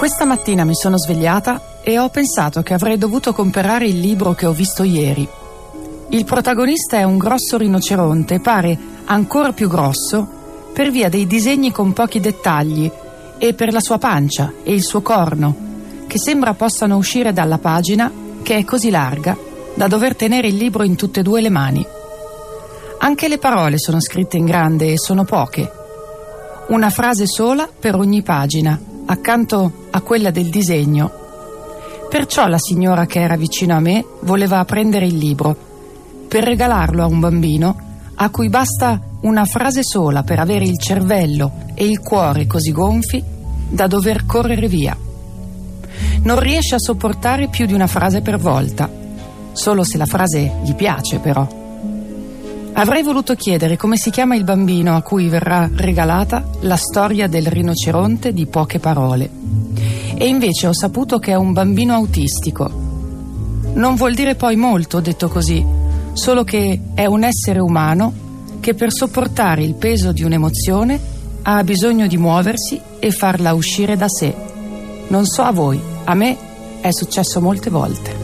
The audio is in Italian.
Questa mattina mi sono svegliata e ho pensato che avrei dovuto comprare il libro che ho visto ieri. Il protagonista è un grosso rinoceronte pare ancora più grosso per via dei disegni con pochi dettagli e per la sua pancia e il suo corno, che sembra possano uscire dalla pagina che è così larga da dover tenere il libro in tutte e due le mani. Anche le parole sono scritte in grande e sono poche. Una frase sola per ogni pagina accanto a quella del disegno. Perciò la signora che era vicino a me voleva prendere il libro per regalarlo a un bambino a cui basta una frase sola per avere il cervello e il cuore così gonfi da dover correre via. Non riesce a sopportare più di una frase per volta, solo se la frase gli piace però. Avrei voluto chiedere come si chiama il bambino a cui verrà regalata la storia del rinoceronte di poche parole. E invece ho saputo che è un bambino autistico. Non vuol dire poi molto, detto così, solo che è un essere umano che per sopportare il peso di un'emozione ha bisogno di muoversi e farla uscire da sé. Non so a voi, a me è successo molte volte.